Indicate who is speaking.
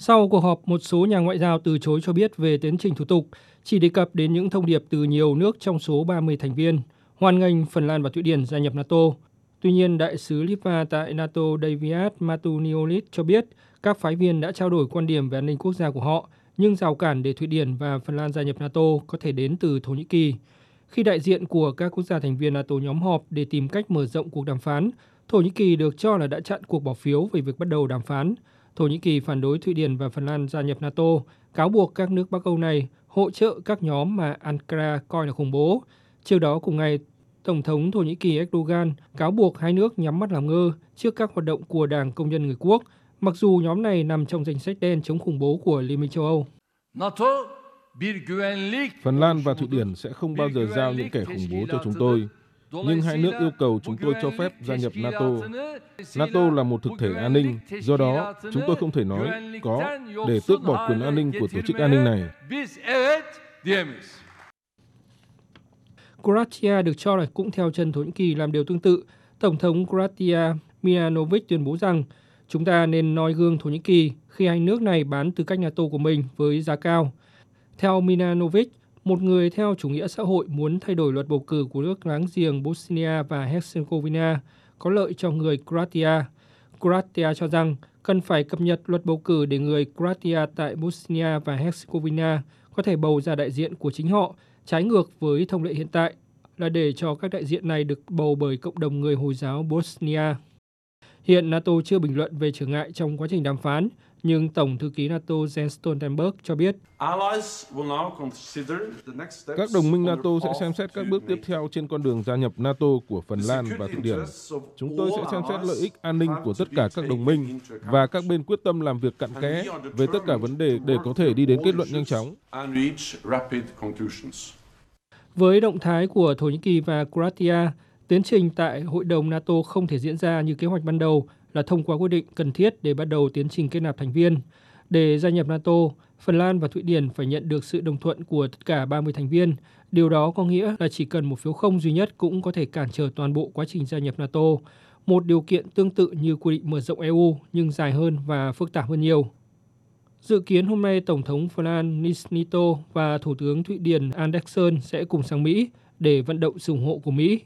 Speaker 1: Sau cuộc họp, một số nhà ngoại giao từ chối cho biết về tiến trình thủ tục, chỉ đề cập đến những thông điệp từ nhiều nước trong số 30 thành viên, hoan nghênh Phần Lan và Thụy Điển gia nhập NATO. Tuy nhiên, đại sứ Litva tại NATO Daviad Matuniolis cho biết các phái viên đã trao đổi quan điểm về an ninh quốc gia của họ, nhưng rào cản để Thụy Điển và Phần Lan gia nhập NATO có thể đến từ Thổ Nhĩ Kỳ. Khi đại diện của các quốc gia thành viên NATO nhóm họp để tìm cách mở rộng cuộc đàm phán, Thổ Nhĩ Kỳ được cho là đã chặn cuộc bỏ phiếu về việc bắt đầu đàm phán. Thổ Nhĩ Kỳ phản đối Thụy Điển và Phần Lan gia nhập NATO, cáo buộc các nước Bắc Âu này hỗ trợ các nhóm mà Ankara coi là khủng bố. Trước đó cùng ngày, Tổng thống Thổ Nhĩ Kỳ Erdogan cáo buộc hai nước nhắm mắt làm ngơ trước các hoạt động của Đảng Công nhân Người Quốc, mặc dù nhóm này nằm trong danh sách đen chống khủng bố của Liên minh châu Âu.
Speaker 2: Phần Lan và Thụy Điển sẽ không bao giờ giao những kẻ khủng bố cho chúng tôi, nhưng hai nước yêu cầu chúng tôi cho phép gia nhập NATO. NATO là một thực thể an ninh, do đó chúng tôi không thể nói có để tước bỏ quyền an ninh của tổ chức an ninh này.
Speaker 1: Croatia được cho là cũng theo chân Thổ Nhĩ Kỳ làm điều tương tự. Tổng thống Croatia Milanovic tuyên bố rằng chúng ta nên noi gương Thổ Nhĩ Kỳ khi hai nước này bán tư cách NATO của mình với giá cao. Theo Milanovic, một người theo chủ nghĩa xã hội muốn thay đổi luật bầu cử của nước láng giềng Bosnia và Herzegovina có lợi cho người Croatia. Croatia cho rằng cần phải cập nhật luật bầu cử để người Croatia tại Bosnia và Herzegovina có thể bầu ra đại diện của chính họ, trái ngược với thông lệ hiện tại là để cho các đại diện này được bầu bởi cộng đồng người Hồi giáo Bosnia. Hiện NATO chưa bình luận về trở ngại trong quá trình đàm phán, nhưng Tổng thư ký NATO Jens Stoltenberg cho biết
Speaker 2: các đồng minh NATO sẽ xem xét các bước tiếp theo trên con đường gia nhập NATO của Phần Lan và Thụy Điển. Chúng tôi sẽ xem xét lợi ích an ninh của tất cả các đồng minh và các bên quyết tâm làm việc cặn kẽ về tất cả vấn đề để có thể đi đến kết luận nhanh chóng.
Speaker 1: Với động thái của Thổ Nhĩ Kỳ và Croatia, tiến trình tại Hội đồng NATO không thể diễn ra như kế hoạch ban đầu là thông qua quyết định cần thiết để bắt đầu tiến trình kết nạp thành viên. Để gia nhập NATO, Phần Lan và Thụy Điển phải nhận được sự đồng thuận của tất cả 30 thành viên. Điều đó có nghĩa là chỉ cần một phiếu không duy nhất cũng có thể cản trở toàn bộ quá trình gia nhập NATO, một điều kiện tương tự như quy định mở rộng EU nhưng dài hơn và phức tạp hơn nhiều. Dự kiến hôm nay Tổng thống Phần Lan Nisnito và Thủ tướng Thụy Điển Andersson sẽ cùng sang Mỹ để vận động sự ủng hộ của Mỹ